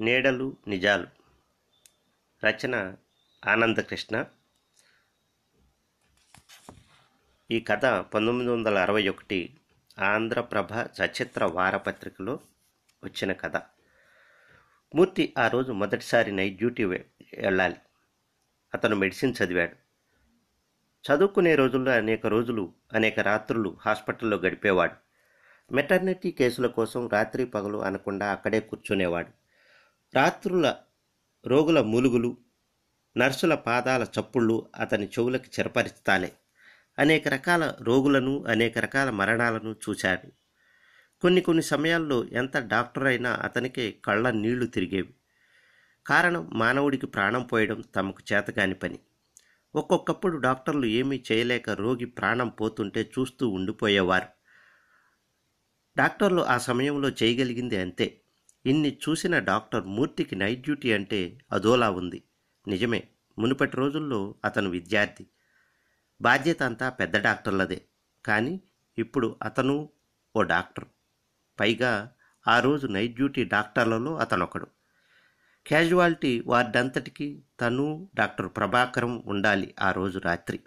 నీడలు నిజాలు. రచన ఆనందకృష్ణ. ఈ కథ పంతొమ్మిది వందల అరవై ఒకటి ఆంధ్రప్రభ సచిత్ర వారపత్రికలో వచ్చిన కథ. మూర్తి ఆ రోజు మొదటిసారి నైట్ డ్యూటీ వెళ్ళాలి. అతను మెడిసిన్ చదివాడు. చదువుకునే రోజుల్లో అనేక రోజులు అనేక రాత్రులు హాస్పిటల్లో గడిపేవాడు. మెటర్నిటీ కేసుల కోసం రాత్రి పగలు అనకుండా అక్కడే కూర్చునేవాడు. రాత్రుల రోగుల మూలుగులు నర్సుల పాదాల చప్పుళ్ళు అతని చెవులకి చిరపరిస్తాలే. అనేక రకాల రోగులను అనేక రకాల మరణాలను చూశాడు. కొన్ని కొన్ని సమయాల్లో ఎంత డాక్టర్ అయినా అతనికి కళ్ళ నీళ్ళు తిరిగేవి. కారణం మానవుడికి ప్రాణం పోయడం తమకు చేతగాని పని. ఒక్కొక్కప్పుడు డాక్టర్లు ఏమీ చేయలేక రోగి ప్రాణం పోతుంటే చూస్తూ ఉండిపోయేవారు. డాక్టర్లు ఆ సమయంలో చేయగలిగింది అంతే. ఇన్ని చూసిన డాక్టర్ మూర్తికి నైట్ డ్యూటీ అంటే అదోలా ఉంది. నిజమే మునుపటి రోజుల్లో అతను విద్యార్థి. బాధ్యత అంతా పెద్ద డాక్టర్లదే. కానీ ఇప్పుడు అతను ఓ డాక్టర్. పైగా ఆ రోజు నైట్ డ్యూటీ డాక్టర్లలో అతనొకడు. క్యాజువాలిటీ వార్డంతటికి తను డాక్టర్ ప్రభాకరం ఉండాలి ఆ రోజు రాత్రి.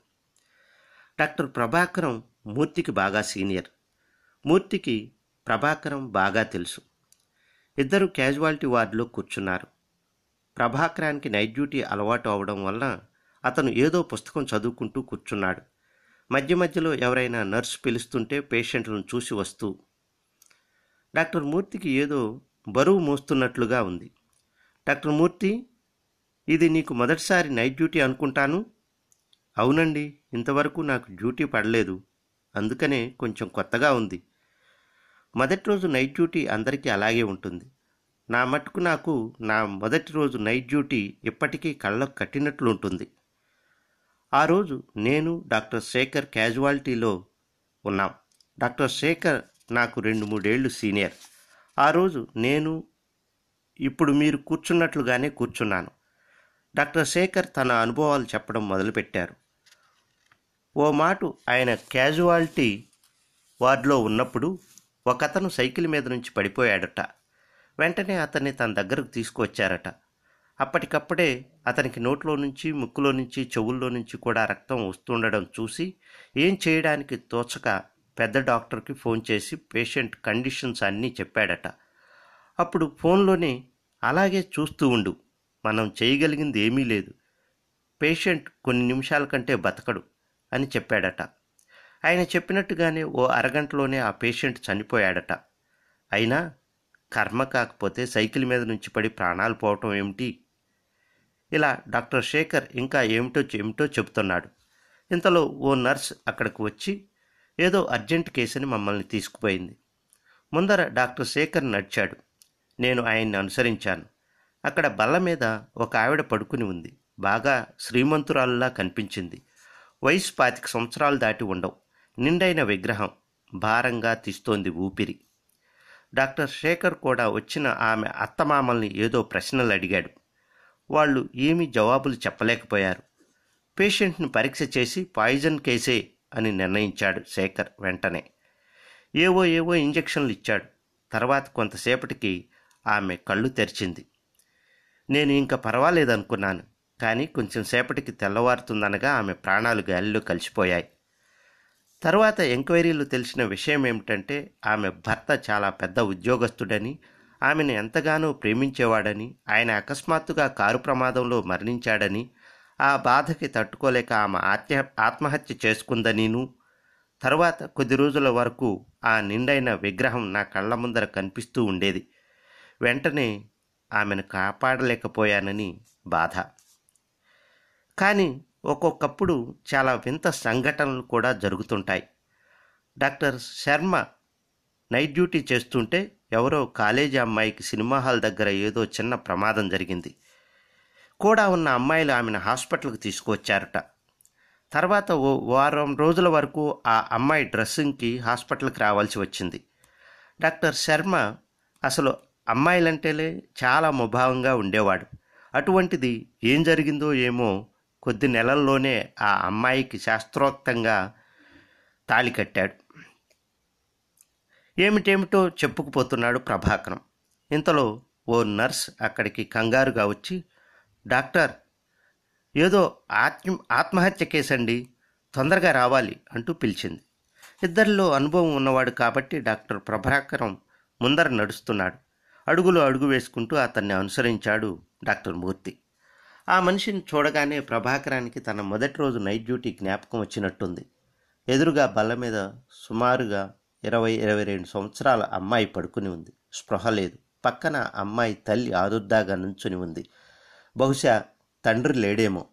డాక్టర్ ప్రభాకరం మూర్తికి బాగా సీనియర్. మూర్తికి ప్రభాకరం బాగా తెలుసు. ఇద్దరు క్యాజువాలిటీ వార్డులో కూర్చున్నారు. ప్రభాకరానికి నైట్ డ్యూటీ అలవాటు అవడం వల్ల అతను ఏదో పుస్తకం చదువుకుంటూ కూర్చున్నాడు. మధ్య మధ్యలో ఎవరైనా నర్సు పిలుస్తుంటే పేషెంట్లను చూసి వస్తూ డాక్టర్ మూర్తికి ఏదో బరువు మోస్తున్నట్లుగా ఉంది. డాక్టర్ మూర్తి ఇది నీకు మొదటిసారి నైట్ డ్యూటీ అనుకుంటాను? అవునండి ఇంతవరకు నాకు డ్యూటీ పడలేదు. అందుకనే కొంచెం కొత్తగా ఉంది. మొదటి రోజు నైట్ డ్యూటీ అందరికీ అలాగే ఉంటుంది. నా మట్టుకు నాకు నా మొదటి రోజు నైట్ డ్యూటీ ఇప్పటికీ కళ్ళకు కట్టినట్లు ఉంటుంది. ఆ రోజు నేను డాక్టర్ శేఖర్ క్యాజువాలిటీలో ఉన్నాం. డాక్టర్ శేఖర్ నాకు రెండు మూడేళ్ళు సీనియర్. ఆ రోజు నేను ఇప్పుడు మీరు కూర్చున్నట్లుగానే కూర్చున్నాను. డాక్టర్ శేఖర్ తన అనుభవాలు చెప్పడం మొదలుపెట్టారు. ఓ మాటు ఆయన క్యాజువాలిటీ వార్డులో ఉన్నప్పుడు ఒకతను సైకిల్ మీద నుంచి పడిపోయాడట. వెంటనే అతన్ని తన దగ్గరకు తీసుకువచ్చారట. అప్పటికప్పుడే అతనికి నోట్లో నుంచి ముక్కులో నుంచి చెవుల్లో నుంచి కూడా రక్తం వస్తుండడం చూసి ఏం చేయడానికి తోచక పెద్ద డాక్టర్కి ఫోన్ చేసి పేషెంట్ కండిషన్స్ అన్నీ చెప్పాడట. అప్పుడు ఫోన్లోనే అలాగే చూస్తూ ఉండు మనం చేయగలిగింది ఏమీ లేదు. పేషెంట్ కొన్ని నిమిషాల కంటే బతకడు అని చెప్పాడట. ఆయన చెప్పినట్టుగానే ఓ అరగంటలోనే ఆ పేషెంట్ చనిపోయాడట. అయినా కర్మ కాకపోతే సైకిల్ మీద నుంచి పడి ప్రాణాలు పోవటం ఏమిటి? ఇలా డాక్టర్ శేఖర్ ఇంకా ఏమిటో ఏమిటో చెబుతున్నాడు. ఇంతలో ఓ నర్స్ అక్కడికి వచ్చి ఏదో అర్జెంట్ కేసుని మమ్మల్ని తీసుకుపోయింది. ముందర డాక్టర్ శేఖర్ నడిచాడు. నేను ఆయన్ని అనుసరించాను. అక్కడ బల్ల మీద ఒక ఆవిడ పడుకుని ఉంది. బాగా శ్రీమంతురాలులా కనిపించింది. వయసు పాతిక సంవత్సరాలు దాటి ఉండవు. నిండైన విగ్రహం భారంగా తీస్తోంది ఊపిరి. డాక్టర్ శేఖర్ కూడా వచ్చిన ఆమె అత్తమామల్ని ఏదో ప్రశ్నలు అడిగాడు. వాళ్ళు ఏమీ జవాబులు చెప్పలేకపోయారు. పేషెంట్ని పరీక్ష చేసి పాయిజన్ కేసే అని నిర్ణయించాడు శేఖర్ వెంటనే. ఏవో ఏవో ఇంజెక్షన్లు ఇచ్చాడు. తర్వాత కొంతసేపటికి ఆమె కళ్ళు తెరిచింది. నేను ఇంకా పర్వాలేదనుకున్నాను కానీ కొంచెం సేపటికి తెల్లవారుతుందనగా ఆమె ప్రాణాలు గాలిలో కలిసిపోయాయి. తర్వాత ఎంక్వైరీలు తెలిసిన విషయం ఏమిటంటే ఆమె భర్త చాలా పెద్ద ఉద్యోగస్తుడని ఆమెను ఎంతగానో ప్రేమించేవాడని ఆయన అకస్మాత్తుగా కారు ప్రమాదంలో మరణించాడని ఆ బాధకి తట్టుకోలేక ఆమె ఆత్య ఆత్మహత్య చేసుకుందనీను. తర్వాత కొద్ది రోజుల వరకు ఆ నిండైన విగ్రహం నా కళ్ళ ముందర కనిపిస్తూ ఉండేది. వెంటనే ఆమెను కాపాడలేకపోయానని బాధ. కానీ ఒక్కొక్కప్పుడు చాలా వింత సంఘటనలు కూడా జరుగుతుంటాయి. డాక్టర్ శర్మ నైట్ డ్యూటీ చేస్తుంటే ఎవరో కాలేజీ అమ్మాయికి సినిమా హాల్ దగ్గర ఏదో చిన్న ప్రమాదం జరిగింది. కూడా ఉన్న అమ్మాయిలు ఆమెను హాస్పిటల్కి తీసుకువచ్చారట. తర్వాత ఓ వారం రోజుల వరకు ఆ అమ్మాయి డ్రెస్సింగ్కి హాస్పిటల్కి రావాల్సి వచ్చింది. డాక్టర్ శర్మ అసలు అమ్మాయిలంటేలే చాలా ముభావంగా ఉండేవాడు. అటువంటిది ఏం జరిగిందో ఏమో కొద్ది నెలల్లోనే ఆ అమ్మాయికి శాస్త్రోక్తంగా తాళి కట్టాడు. ఏమిటేమిటో చెప్పుకుపోతున్నాడు ప్రభాకరం. ఇంతలో ఓ నర్స్ అక్కడికి కంగారుగా వచ్చి డాక్టర్ ఏదో ఆత్మ ఆత్మహత్య కేసండి తొందరగా రావాలి అంటూ పిలిచింది. ఇద్దరిలో అనుభవం ఉన్నవాడు కాబట్టి డాక్టర్ ప్రభాకరం ముందర నడుస్తున్నాడు. అడుగులో అడుగు వేసుకుంటూ అతన్ని అనుసరించాడు డాక్టర్ మూర్తి. ఆ మనిషిని చూడగానే ప్రభాకరానికి తన మొదటి రోజు నైట్ డ్యూటీ జ్ఞాపకం వచ్చినట్టుంది. ఎదురుగా బల్ల మీద సుమారుగా ఇరవై ఇరవై రెండు సంవత్సరాల అమ్మాయి పడుకుని ఉంది. స్పృహ లేదు. పక్కన అమ్మాయి తల్లి ఆదుర్దాగా నుంచుని ఉంది. బహుశా తండ్రి లేడేమో.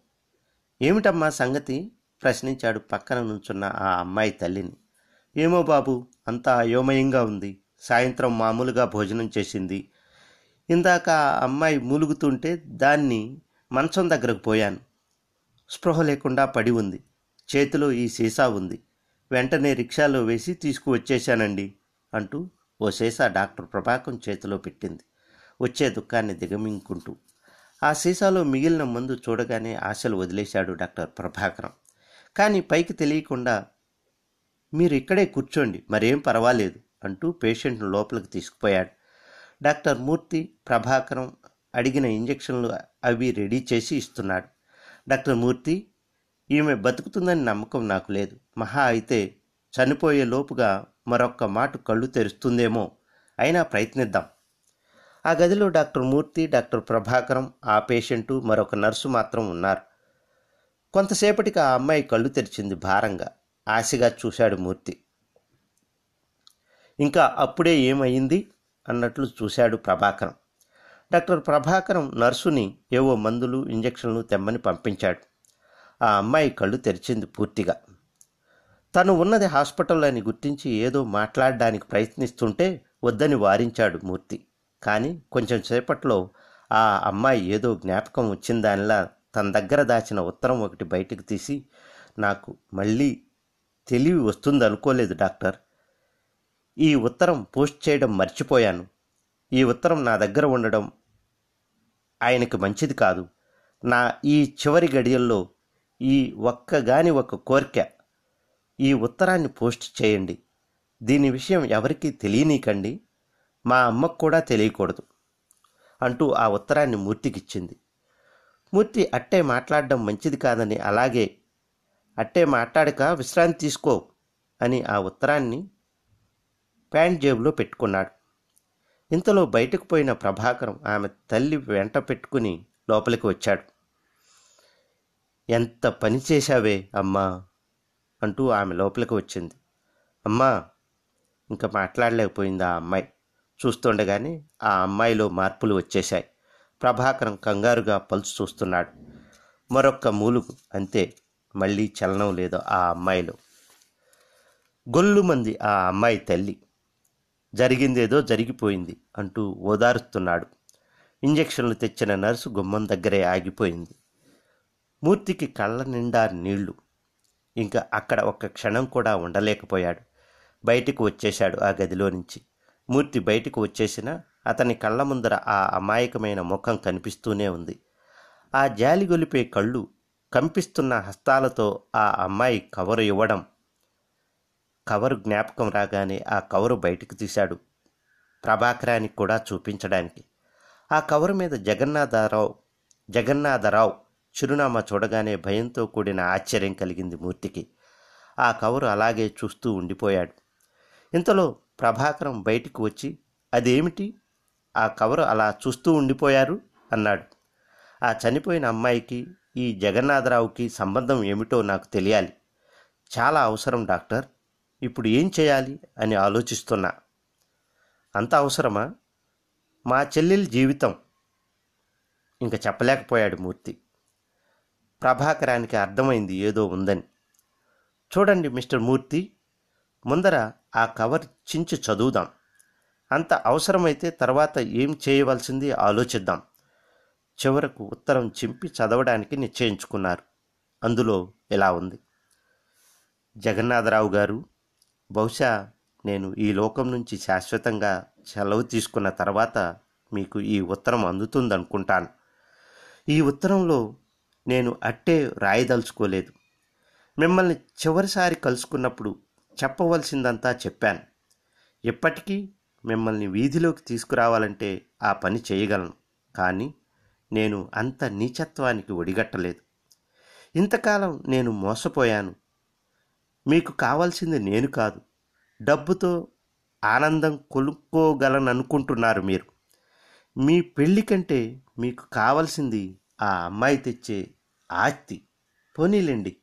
ఏమిటమ్మా సంగతి? ప్రశ్నించాడు పక్కన నుంచున్న ఆ అమ్మాయి తల్లిని. ఏమో బాబు అంతా అయోమయంగా ఉంది. సాయంత్రం మామూలుగా భోజనం చేసింది. ఇందాక ఆ అమ్మాయి మూలుగుతుంటే దాన్ని మంచం దగ్గరకు పోయాను. స్పృహ లేకుండా పడి ఉంది. చేతిలో ఈ సీసా ఉంది. వెంటనే రిక్షాలో వేసి తీసుకువచ్చేశానండి అంటూ ఓ సీసా డాక్టర్ ప్రభాకం చేతిలో పెట్టింది. వచ్చే దుఃఖాన్ని దిగమింగుకుంటూ. ఆ సీసాలో మిగిలిన మందు చూడగానే ఆశలు వదిలేశాడు డాక్టర్ ప్రభాకరం. కానీ పైకి తెలియకుండా మీరు ఇక్కడే కూర్చోండి మరేం పర్వాలేదు అంటూ పేషెంట్ను లోపలికి తీసుకుపోయాడు. డాక్టర్ మూర్తి ప్రభాకరం అడిగిన ఇంజెక్షన్లు అవి రెడీ చేసి ఇస్తున్నాడు. డాక్టర్ మూర్తి ఈమె బతుకుతుందని నమ్మకం నాకు లేదు. మహా అయితే చనిపోయే లోపుగా మరొక్క మాట కళ్ళు తెరుస్తుందేమో. అయినా ప్రయత్నిద్దాం. ఆ గదిలో డాక్టర్ మూర్తి డాక్టర్ ప్రభాకరం ఆ పేషెంటు మరొక నర్సు మాత్రం ఉన్నారు. కొంతసేపటికి ఆ అమ్మాయి కళ్ళు తెరిచింది భారంగా. ఆశగా చూశాడు మూర్తి. ఇంకా అప్పుడే ఏమైంది అన్నట్లు చూశాడు ప్రభాకరం. డాక్టర్ ప్రభాకరం నర్సుని ఏవో మందులు ఇంజెక్షన్లు తెమ్మని పంపించాడు. ఆ అమ్మాయి కళ్ళు తెరిచింది పూర్తిగా. తను ఉన్నది హాస్పిటల్ అని గుర్తించి ఏదో మాట్లాడడానికి ప్రయత్నిస్తుంటే వద్దని వారించాడు మూర్తి. కానీ కొంచెం సేపట్లో ఆ అమ్మాయి ఏదో జ్ఞాపకం వచ్చిందానిలా తన దగ్గర దాచిన ఉత్తరం ఒకటి బయటకు తీసి నాకు మళ్ళీ తెలివి వస్తుంది అనుకోలేదు డాక్టర్. ఈ ఉత్తరం పోస్ట్ చేయడం మర్చిపోయాను. ఈ ఉత్తరం నా దగ్గర ఉండడం ఆయనకి మంచిది కాదు. నా ఈ చివరి గడియల్లో ఈ ఒక్కగాని ఒక కోరిక ఈ ఉత్తరాన్ని పోస్ట్ చేయండి. దీని విషయం ఎవరికీ తెలియనీకండి. మా అమ్మకు కూడా తెలియకూడదు అంటూ ఆ ఉత్తరాన్ని మూర్తికిచ్చింది. మూర్తి అట్టే మాట్లాడడం మంచిది కాదని అలాగే అట్టే మాట్లాడక విశ్రాంతి తీసుకో అని ఆ ఉత్తరాన్ని ప్యాంట్ జేబులో పెట్టుకున్నాడు. ఇంతలో బయటకు పోయిన ప్రభాకరం ఆమె తల్లి వెంట పెట్టుకుని లోపలికి వచ్చాడు. ఎంత పని చేశావే అమ్మా అంటూ ఆమె లోపలికి వచ్చింది. అమ్మా ఇంకా మాట్లాడలేకపోయింది ఆ అమ్మాయి? చూస్తుండగానే ఆ అమ్మాయిలో మార్పులు వచ్చేశాయి. ప్రభాకరం కంగారుగా పలుచు చూస్తున్నాడు. మరొక్క మూలుగు అంతే మళ్ళీ చలనం లేదు ఆ అమ్మాయిలో. గొల్లుమంది ఆ అమ్మాయి తల్లి జరిగిందేదో జరిగిపోయింది అంటూ ఓదారుస్తున్నాడు. ఇంజెక్షన్లు తెచ్చిన నర్సు గుమ్మం దగ్గరే ఆగిపోయింది. మూర్తికి కళ్ళ నిండా నీళ్ళు. ఇంకా అక్కడ ఒక్క క్షణం కూడా ఉండలేకపోయాడు. బయటికి వచ్చేశాడు ఆ గదిలో నుంచి. మూర్తి బయటికి వచ్చేసిన అతని కళ్ళ ముందర ఆ అమాయకమైన ముఖం కనిపిస్తూనే ఉంది. ఆ జాలి గొలిపే కళ్ళు కంపిస్తున్న హస్తాలతో ఆ అమ్మాయి కవరు ఇవ్వడం కవరు జ్ఞాపకం రాగానే ఆ కవరు బయటకు తీశాడు ప్రభాకరానికి కూడా చూపించడానికి. ఆ కవరు మీద జగన్నాథరావు జగన్నాథరావు చిరునామా చూడగానే భయంతో కూడిన ఆశ్చర్యం కలిగింది మూర్తికి. ఆ కవరు అలాగే చూస్తూ ఉండిపోయాడు. ఇంతలో ప్రభాకరం బయటికి వచ్చి అదేమిటి? ఆ కవరు అలా చూస్తూ ఉండిపోయారు? అన్నాడు. ఆ చనిపోయిన అమ్మాయికి ఈ జగన్నాథరావుకి సంబంధం ఏమిటో నాకు తెలియాలి. చాలా అవసరం డాక్టర్. ఇప్పుడు ఏం చేయాలి అని ఆలోచిస్తున్నా. అంత అవసరమా? మా చెల్లెలి జీవితం. ఇంకా చెప్పలేకపోయాడు మూర్తి. ప్రభాకరానికి అర్థమైంది ఏదో ఉందని. చూడండి మిస్టర్ మూర్తి ముందర ఆ కవర్ చించి చదువుదాం. అంత అవసరమైతే తర్వాత ఏం చేయవలసింది ఆలోచిద్దాం. చివరకు ఉత్తరం చింపి చదవడానికి నిశ్చయించుకున్నారు. అందులో ఇలా ఉంది. జగన్నాథరావు గారు బహుశా నేను ఈ లోకం నుంచి శాశ్వతంగా సెలవు తీసుకున్న తర్వాత మీకు ఈ ఉత్తరం అందుతుందనుకుంటాను. ఈ ఉత్తరంలో నేను అట్టే రాయదలుచుకోలేదు. మిమ్మల్ని చివరిసారి కలుసుకున్నప్పుడు చెప్పవలసిందంతా చెప్పాను. ఇప్పటికీ మిమ్మల్ని వీధిలోకి తీసుకురావాలంటే ఆ పని చేయగలను. కానీ నేను అంత నీచత్వానికి ఒడిగట్టలేదు. ఇంతకాలం నేను మోసపోయాను. మీకు కావాల్సింది నేను కాదు. డబ్బుతో ఆనందం కొనుక్కోగలననుకుంటున్నారు మీరు. మీ పెళ్ళి కంటే మీకు కావాల్సింది ఆ అమ్మాయి తెచ్చే ఆస్తి. పోనీలేండి.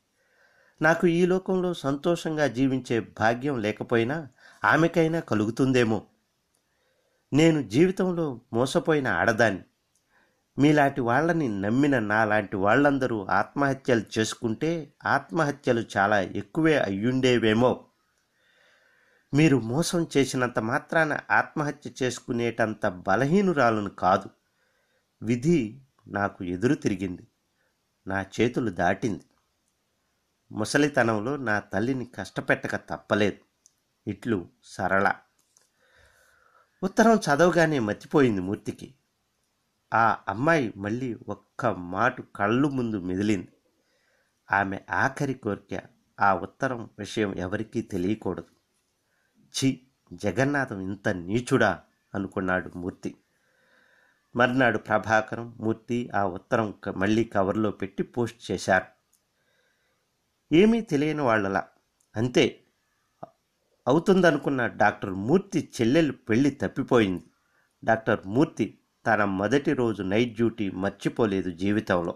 నాకు ఈ లోకంలో సంతోషంగా జీవించే భాగ్యం లేకపోయినా ఆమెకైనా కలుగుతుందేమో. నేను జీవితంలో మోసపోయిన ఆడదాన్ని. మీలాంటి వాళ్ళని నమ్మిన నాలాంటి వాళ్ళందరూ ఆత్మహత్యలు చేసుకుంటే ఆత్మహత్యలు చాలా ఎక్కువే అయ్యుండేవేమో. మీరు మోసం చేసినంత మాత్రాన ఆత్మహత్య చేసుకునేటంత బలహీనురాలను కాదు. విధి నాకు ఎదురు తిరిగింది. నా చేతులు దాటింది. ముసలితనంలో నా తల్లిని కష్టపెట్టక తప్పలేదు. ఇట్లు సరళ. ఉత్తరం చదవగానే మర్చిపోయింది మూర్తికి. ఆ అమ్మాయి మళ్ళీ ఒక్క మాటు కళ్ళు ముందు మెదిలింది. ఆమె ఆఖరి కోరిక ఆ ఉత్తరం విషయం ఎవరికీ తెలియకూడదు. ఛీ జగన్నాథం ఇంత నీచుడా అనుకున్నాడు మూర్తి. మర్నాడు ప్రభాకరం మూర్తి ఆ ఉత్తరం మళ్ళీ కవర్లో పెట్టి పోస్ట్ చేశారు. ఏమీ తెలియని వాళ్ళలా. అంతే అవుతుందనుకున్న డాక్టర్ మూర్తి చెల్లెలు పెళ్ళి తప్పిపోయింది. డాక్టర్ మూర్తి తన మొదటి రోజు నైట్ డ్యూటీ మర్చిపోలేదు జీవితంలో.